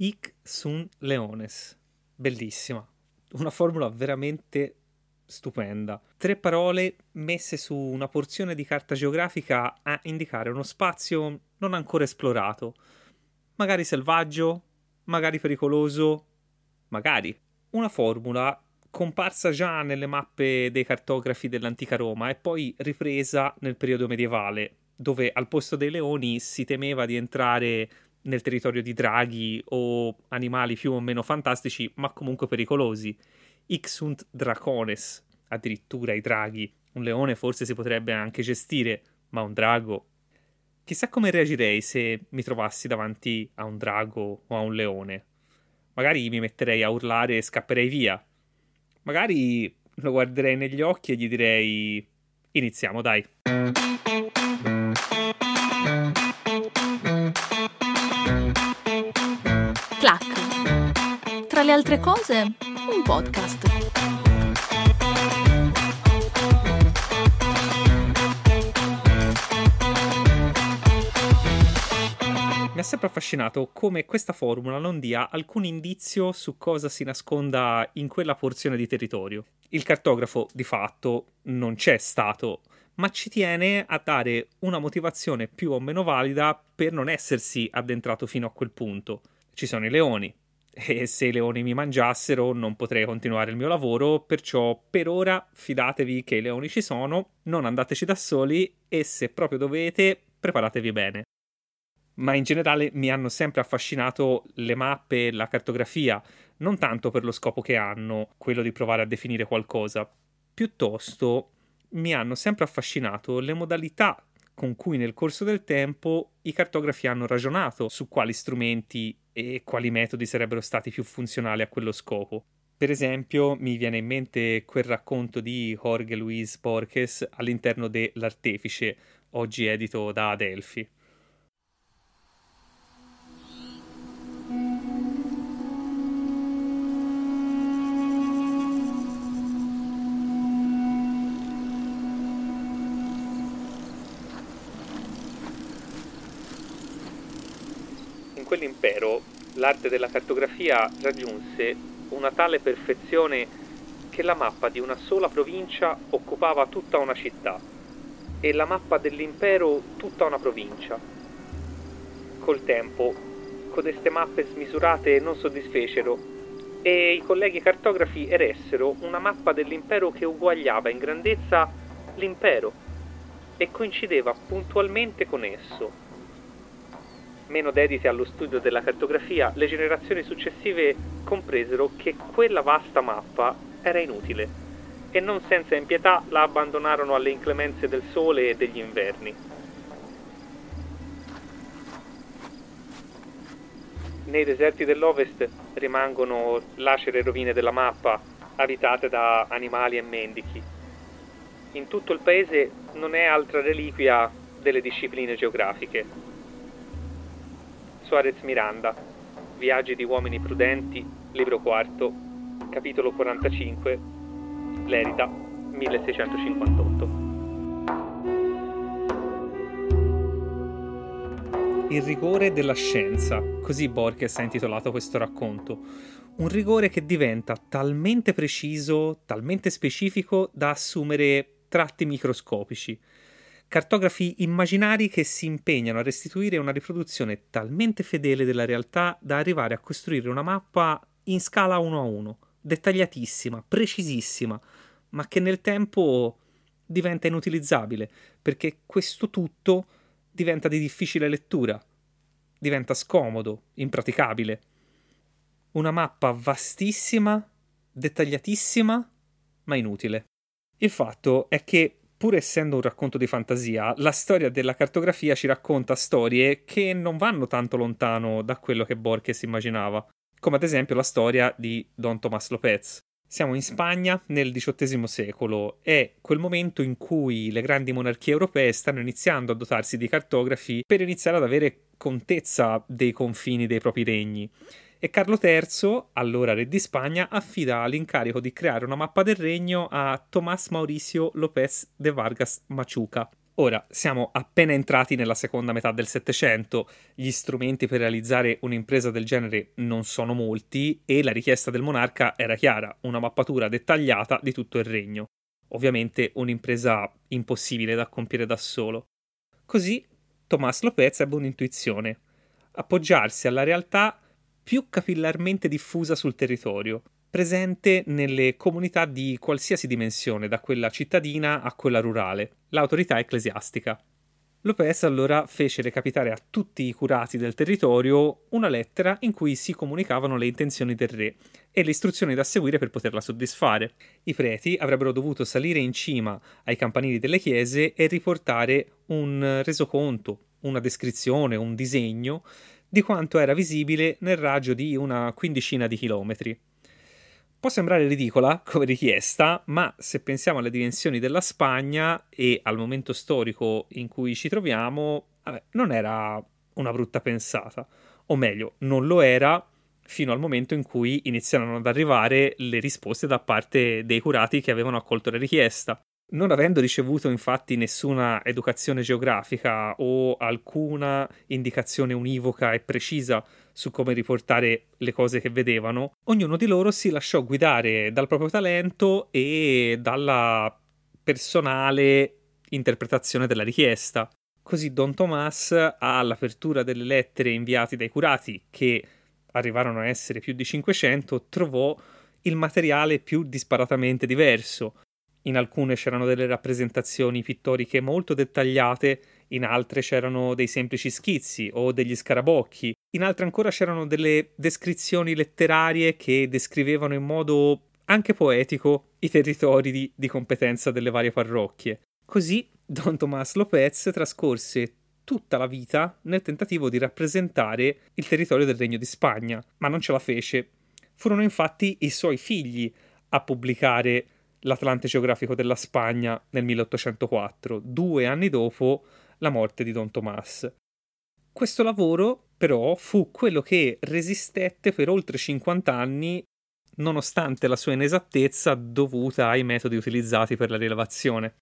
Ic sun leones. Bellissima. Una formula veramente stupenda. Tre parole messe su una porzione di carta geografica a indicare uno spazio non ancora esplorato. Magari selvaggio, magari pericoloso, magari. Una formula comparsa già nelle mappe dei cartografi dell'antica Roma e poi ripresa nel periodo medievale, dove al posto dei leoni si temeva di entrare nel territorio di draghi o animali più o meno fantastici, ma comunque pericolosi. Ixunt dracones, addirittura i draghi. Un leone forse si potrebbe anche gestire, ma un drago. Chissà come reagirei se mi trovassi davanti a un drago o a un leone. Magari mi metterei a urlare e scapperei via. Magari lo guarderei negli occhi e gli direi: Iniziamo, dai. Le altre cose, un podcast. Mi ha sempre affascinato come questa formula non dia alcun indizio su cosa si nasconda in quella porzione di territorio. Il cartografo, di fatto, non c'è stato, ma ci tiene a dare una motivazione più o meno valida per non essersi addentrato fino a quel punto. Ci sono i leoni, e se i leoni mi mangiassero non potrei continuare il mio lavoro, perciò per ora fidatevi che i leoni ci sono, non andateci da soli e se proprio dovete preparatevi bene. Ma in generale mi hanno sempre affascinato le mappe e la cartografia, non tanto per lo scopo che hanno, quello di provare a definire qualcosa, piuttosto mi hanno sempre affascinato le modalità con cui nel corso del tempo i cartografi hanno ragionato su quali strumenti e quali metodi sarebbero stati più funzionali a quello scopo. Per esempio, mi viene in mente quel racconto di Jorge Luis Borges all'interno de L'Artefice, oggi edito da Adelphi. Quell'impero l'arte della cartografia raggiunse una tale perfezione che la mappa di una sola provincia occupava tutta una città e la mappa dell'impero tutta una provincia. Col tempo, codeste mappe smisurate non soddisfecero e i colleghi cartografi eressero una mappa dell'impero che uguagliava in grandezza l'impero e coincideva puntualmente con esso meno dedite allo studio della cartografia, le generazioni successive compresero che quella vasta mappa era inutile e non senza impietà la abbandonarono alle inclemenze del sole e degli inverni. Nei deserti dell'Ovest rimangono lacere rovine della mappa, abitate da animali e mendichi. In tutto il paese non è altra reliquia delle discipline geografiche. Suarez Miranda, Viaggi di uomini prudenti, libro quarto, capitolo 45, Lerida, 1658. Il rigore della scienza, così Borges ha intitolato questo racconto. Un rigore che diventa talmente preciso, talmente specifico da assumere tratti microscopici cartografi immaginari che si impegnano a restituire una riproduzione talmente fedele della realtà da arrivare a costruire una mappa in scala 1 a 1, dettagliatissima, precisissima, ma che nel tempo diventa inutilizzabile, perché questo tutto diventa di difficile lettura, diventa scomodo, impraticabile. Una mappa vastissima, dettagliatissima, ma inutile. Il fatto è che pur essendo un racconto di fantasia, la storia della cartografia ci racconta storie che non vanno tanto lontano da quello che Borges immaginava, come ad esempio la storia di Don Tomás López. Siamo in Spagna nel XVIII secolo, è quel momento in cui le grandi monarchie europee stanno iniziando a dotarsi di cartografi per iniziare ad avere contezza dei confini dei propri regni e Carlo III, allora re di Spagna, affida l'incarico di creare una mappa del regno a Tomás Mauricio López de Vargas Machuca, Ora, siamo appena entrati nella seconda metà del Settecento, gli strumenti per realizzare un'impresa del genere non sono molti e la richiesta del monarca era chiara, una mappatura dettagliata di tutto il regno. Ovviamente un'impresa impossibile da compiere da solo. Così Tomás Lopez ebbe un'intuizione, appoggiarsi alla realtà più capillarmente diffusa sul territorio, presente nelle comunità di qualsiasi dimensione, da quella cittadina a quella rurale, l'autorità ecclesiastica. Lopez allora fece recapitare a tutti i curati del territorio una lettera in cui si comunicavano le intenzioni del re e le istruzioni da seguire per poterla soddisfare. I preti avrebbero dovuto salire in cima ai campanili delle chiese e riportare un resoconto, una descrizione, un disegno di quanto era visibile nel raggio di una quindicina di chilometri. Può sembrare ridicola come richiesta, ma se pensiamo alle dimensioni della Spagna e al momento storico in cui ci troviamo, vabbè, non era una brutta pensata. O meglio, non lo era fino al momento in cui iniziarono ad arrivare le risposte da parte dei curati che avevano accolto la richiesta. Non avendo ricevuto infatti nessuna educazione geografica o alcuna indicazione univoca e precisa su come riportare le cose che vedevano, ognuno di loro si lasciò guidare dal proprio talento e dalla personale interpretazione della richiesta. Così Don Tomas, all'apertura delle lettere inviate dai curati, che arrivarono a essere più di 500, trovò il materiale più disparatamente diverso in alcune c'erano delle rappresentazioni pittoriche molto dettagliate, in altre c'erano dei semplici schizzi o degli scarabocchi, in altre ancora c'erano delle descrizioni letterarie che descrivevano in modo anche poetico i territori di, di competenza delle varie parrocchie. Così Don Tomás Lopez trascorse tutta la vita nel tentativo di rappresentare il territorio del Regno di Spagna, ma non ce la fece. Furono infatti i suoi figli a pubblicare l'Atlante geografico della Spagna nel 1804, due anni dopo la morte di Don Tomás. Questo lavoro, però, fu quello che resistette per oltre 50 anni, nonostante la sua inesattezza dovuta ai metodi utilizzati per la rilevazione.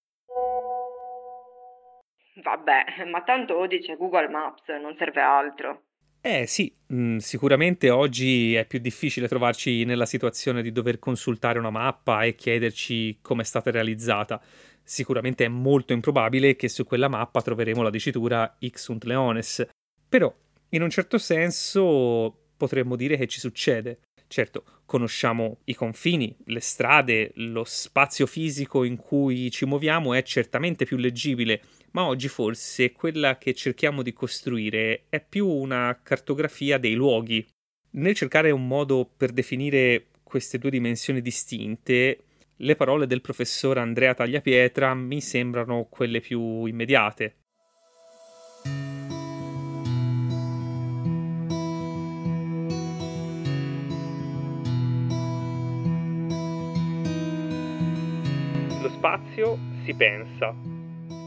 Vabbè, ma tanto c'è Google Maps, non serve altro. Eh sì, mm, sicuramente oggi è più difficile trovarci nella situazione di dover consultare una mappa e chiederci come è stata realizzata. Sicuramente è molto improbabile che su quella mappa troveremo la dicitura Ixunt Leones. Però, in un certo senso, potremmo dire che ci succede. Certo, conosciamo i confini, le strade, lo spazio fisico in cui ci muoviamo è certamente più leggibile, ma oggi forse quella che cerchiamo di costruire è più una cartografia dei luoghi. Nel cercare un modo per definire queste due dimensioni distinte, le parole del professor Andrea Tagliapietra mi sembrano quelle più immediate. Spazio si pensa,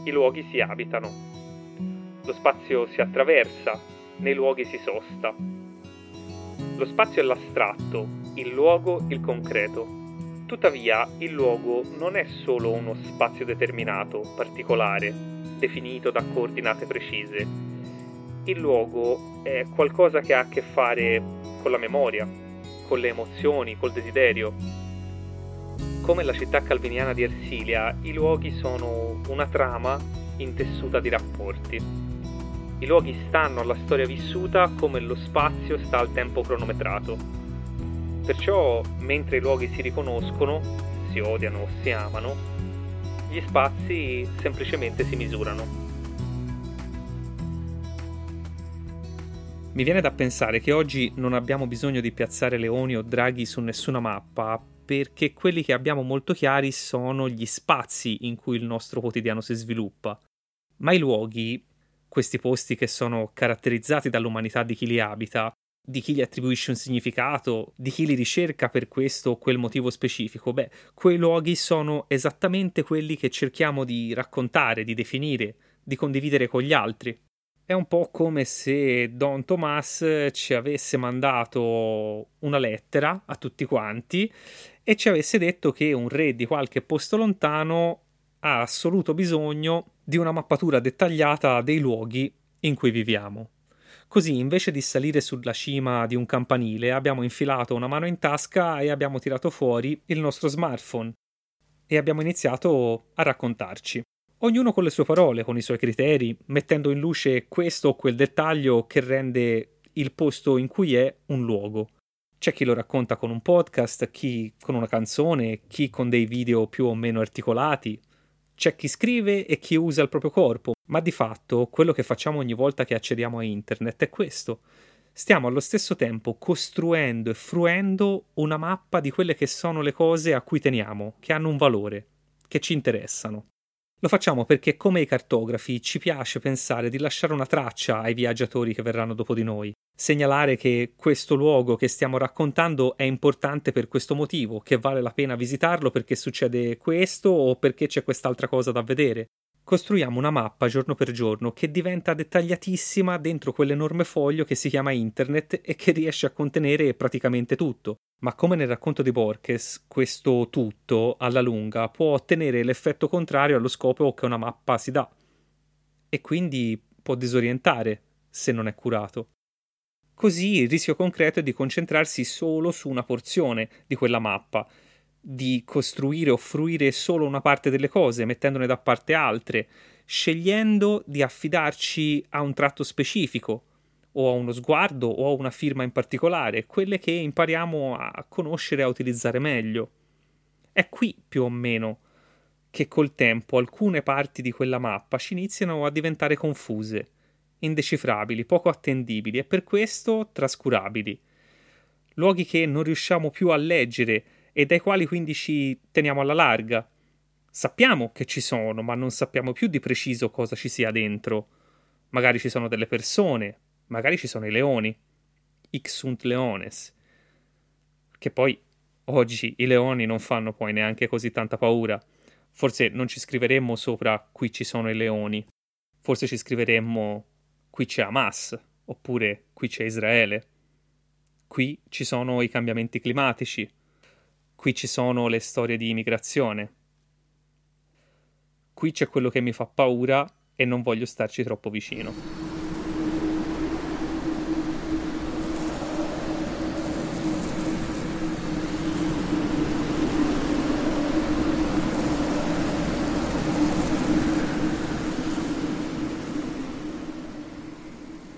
i luoghi si abitano. Lo spazio si attraversa, nei luoghi si sosta. Lo spazio è l'astratto, il luogo il concreto. Tuttavia, il luogo non è solo uno spazio determinato, particolare, definito da coordinate precise. Il luogo è qualcosa che ha a che fare con la memoria, con le emozioni, col desiderio, come la città calviniana di Ersilia, i luoghi sono una trama intessuta di rapporti. I luoghi stanno alla storia vissuta come lo spazio sta al tempo cronometrato. Perciò, mentre i luoghi si riconoscono, si odiano o si amano, gli spazi semplicemente si misurano. Mi viene da pensare che oggi non abbiamo bisogno di piazzare leoni o draghi su nessuna mappa perché quelli che abbiamo molto chiari sono gli spazi in cui il nostro quotidiano si sviluppa. Ma i luoghi, questi posti che sono caratterizzati dall'umanità di chi li abita, di chi gli attribuisce un significato, di chi li ricerca per questo o quel motivo specifico, beh, quei luoghi sono esattamente quelli che cerchiamo di raccontare, di definire, di condividere con gli altri. È un po' come se Don Tomas ci avesse mandato una lettera a tutti quanti e ci avesse detto che un re di qualche posto lontano ha assoluto bisogno di una mappatura dettagliata dei luoghi in cui viviamo. Così, invece di salire sulla cima di un campanile, abbiamo infilato una mano in tasca e abbiamo tirato fuori il nostro smartphone e abbiamo iniziato a raccontarci. Ognuno con le sue parole, con i suoi criteri, mettendo in luce questo o quel dettaglio che rende il posto in cui è un luogo. C'è chi lo racconta con un podcast, chi con una canzone, chi con dei video più o meno articolati, c'è chi scrive e chi usa il proprio corpo, ma di fatto quello che facciamo ogni volta che accediamo a internet è questo. Stiamo allo stesso tempo costruendo e fruendo una mappa di quelle che sono le cose a cui teniamo, che hanno un valore, che ci interessano. Lo facciamo perché, come i cartografi, ci piace pensare di lasciare una traccia ai viaggiatori che verranno dopo di noi, segnalare che questo luogo che stiamo raccontando è importante per questo motivo, che vale la pena visitarlo perché succede questo o perché c'è quest'altra cosa da vedere. Costruiamo una mappa giorno per giorno che diventa dettagliatissima dentro quell'enorme foglio che si chiama internet e che riesce a contenere praticamente tutto. Ma come nel racconto di Borges, questo tutto, alla lunga, può ottenere l'effetto contrario allo scopo che una mappa si dà. E quindi può disorientare se non è curato. Così il rischio concreto è di concentrarsi solo su una porzione di quella mappa, di costruire o fruire solo una parte delle cose, mettendone da parte altre, scegliendo di affidarci a un tratto specifico, o a uno sguardo o a una firma in particolare, quelle che impariamo a conoscere e a utilizzare meglio. È qui più o meno che col tempo alcune parti di quella mappa ci iniziano a diventare confuse indecifrabili, poco attendibili e per questo trascurabili. Luoghi che non riusciamo più a leggere e dai quali quindi ci teniamo alla larga. Sappiamo che ci sono, ma non sappiamo più di preciso cosa ci sia dentro. Magari ci sono delle persone, magari ci sono i leoni. Ixunt leones. Che poi oggi i leoni non fanno poi neanche così tanta paura. Forse non ci scriveremmo sopra qui ci sono i leoni. Forse ci scriveremmo qui c'è Hamas, oppure qui c'è Israele. Qui ci sono i cambiamenti climatici, qui ci sono le storie di immigrazione. Qui c'è quello che mi fa paura e non voglio starci troppo vicino.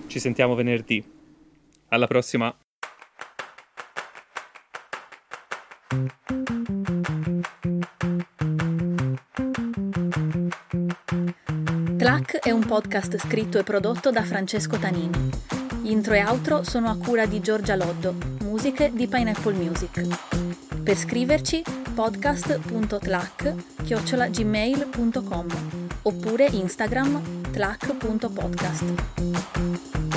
Ci sentiamo venerdì. Alla prossima. Tlac è un podcast scritto e prodotto da Francesco Tanini. Intro e outro sono a cura di Giorgia Loddo, musiche di Pineapple Music. Per scriverci podcast.tlac-gmail.com oppure Instagram tlac.podcast.